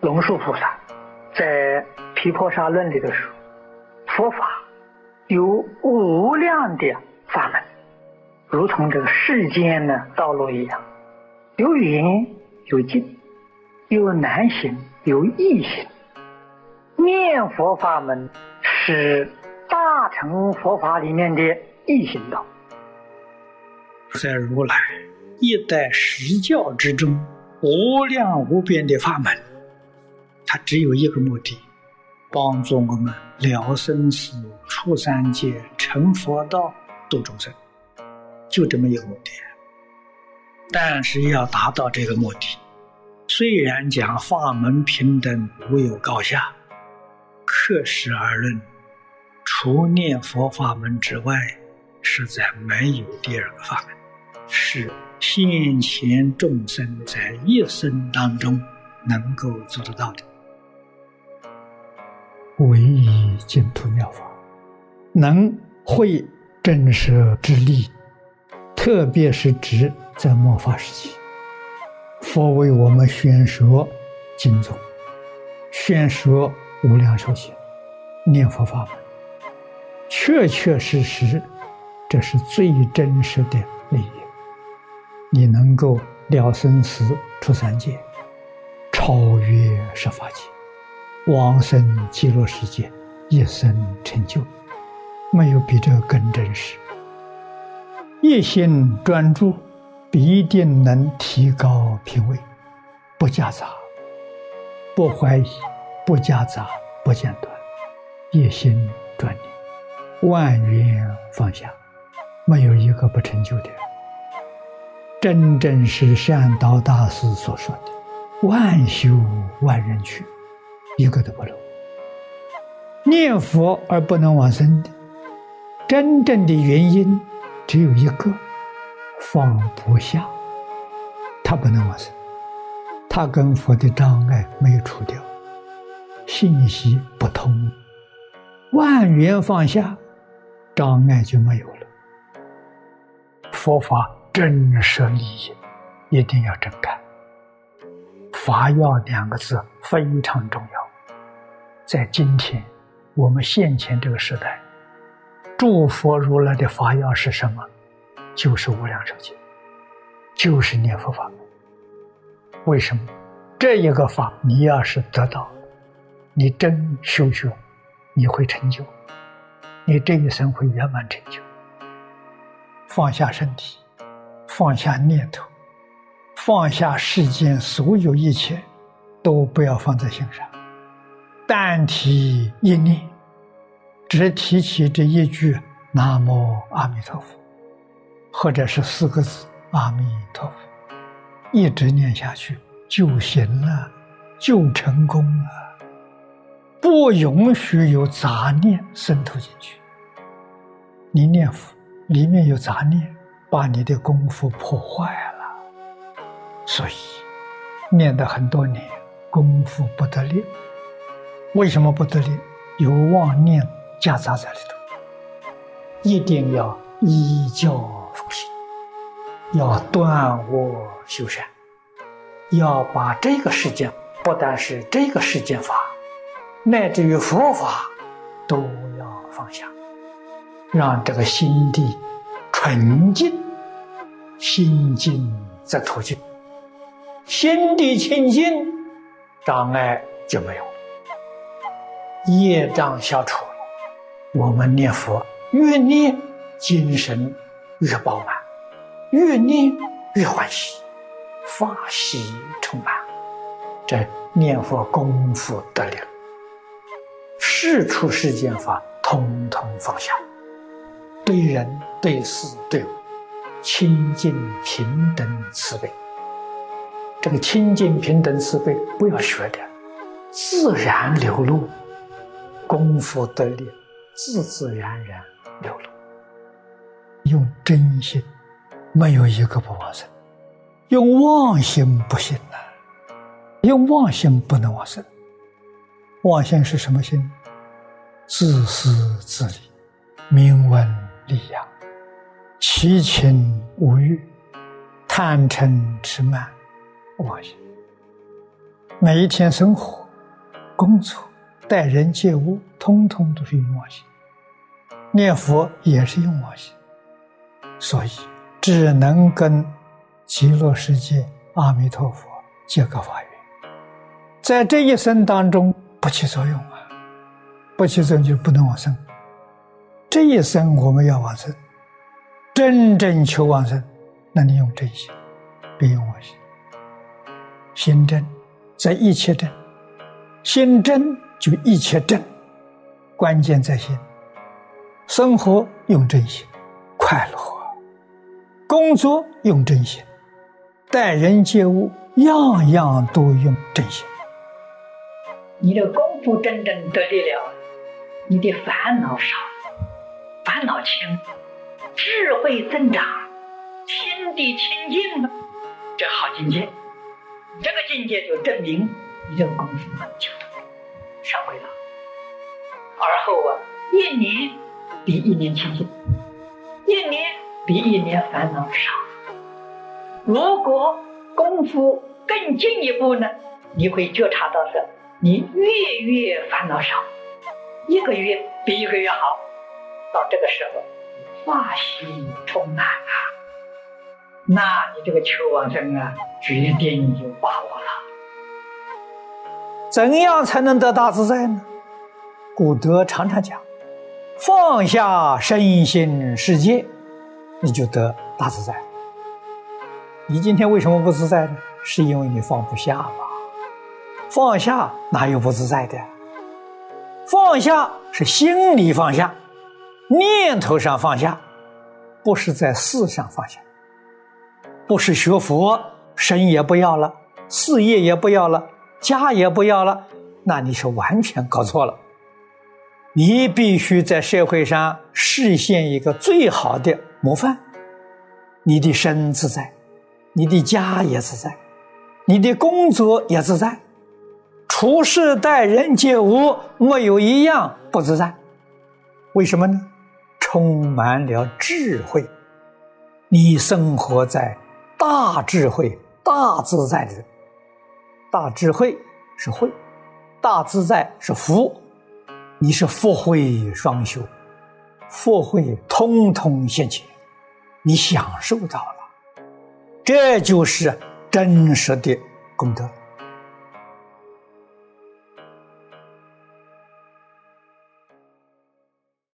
龙树菩萨在《毗婆沙论》里头说，佛法有无量的法门，如同这个世间的道路一样，有远有近，有难行有易行。念佛法门是大乘佛法里面的易行道，在如来一代实教之中，无量无边的法门，它只有一个目的，帮助我们了生死、出三界、成佛道、度众生，就这么一个目的。但是要达到这个目的，虽然讲法门平等，无有高下。客实而论，除念佛法门之外，实在没有第二个法门是现前众生在一生当中能够做得到的。唯一净土妙法，能会震慑之力，特别是指在末法时期，佛为我们宣说经宗，宣说。无量寿经，念佛法门，确确实实，这是最真实的利益。你能够了生死、出三界，超越十法界，往生极乐世界，一生成就，没有比这更真实。一心专注，必定能提高品位，不夹杂，不怀疑。不夹杂，不间断，一心专念，万缘放下，没有一个不成就的。真正是善导大师所说的“万修万人去”，一个都不漏。念佛而不能往生的，真正的原因只有一个：放不下。他不能往生，他跟佛的障碍没有除掉。信息不通，万缘放下，障碍就没有了。佛法真实利益，一定要真干。法要两个字非常重要。在今天我们现前这个时代，诸佛如来的法要是什么？就是无量寿经，就是念佛法门。为什么？这一个法，你要是得到。你真修学，你会成就，你这一生会圆满成就。放下身体，放下念头，放下世间所有一切，都不要放在心上。单提一念，只提起这一句“南无阿弥陀佛”，或者是四个字“阿弥陀佛”，一直念下去就行了，就成功了。不允许有杂念渗透进去。你念佛里面有杂念，把你的功夫破坏了。所以念了很多年，功夫不得力。为什么不得力？有妄念夹杂在里头。一定要依教奉行，要断恶修善，要把这个世间，不但是这个世间法。乃至于佛法，都要放下，让这个心地纯净，心净则土净，心地清净，障碍就没有，业障消除，我们念佛越念精神越饱满，越念越欢喜，法喜充满，这念佛功夫得了。事出世间法，通通放下，对人、对事、对物，清净平等慈悲。这个清净平等慈悲，不要学的，自然流露，功夫得力，自自然然流露。用真心，没有一个不往生；用妄心不行呐，用妄心不能往生。妄心是什么心？自私自利，名闻利养，七情五欲，贪嗔痴慢，妄心。每一天生活、工作、待人接物，通通都是用妄心。念佛也是用妄心，所以只能跟极乐世界阿弥陀佛结个法缘。在这一生当中不起作用啊，不起作用就不能往生。这一生我们要往生，真正求往生，那你用真心，别用妄心。心真，在一切真；心真就一切真。关键在心。生活用真心，快乐；工作用真心，待人接物样样都用真心。你的功夫真正得力了，你的烦恼少，烦恼轻，智慧增长，心地清净了，这好境界。这个境界就证明你这个功夫很久的上会了。而后啊，一年比一年清净，一年比一年烦恼少。如果功夫更进一步呢，你会觉察到是。你月月烦恼少，一个月比一个月好。到这个时候，法喜充满啊，那你这个求往生啊，决定有把握。怎样才能得大自在呢？古德常常讲，放下身心世界，你就得大自在。你今天为什么不自在呢？是因为你放不下嘛。放下哪有不自在的？放下是心里放下，念头上放下，不是在事上放下。不是学佛，身也不要了，事业也不要了，家也不要了，那你是完全搞错了。你必须在社会上实现一个最好的模范。你的身自在，你的家也自在，你的工作也自在。处事待人接物，没有一样不自在。为什么呢？充满了智慧，你生活在大智慧、大自在的。大智慧是慧，大自在是福。你是福慧双修，福慧通通现前，你享受到了，这就是真实的功德。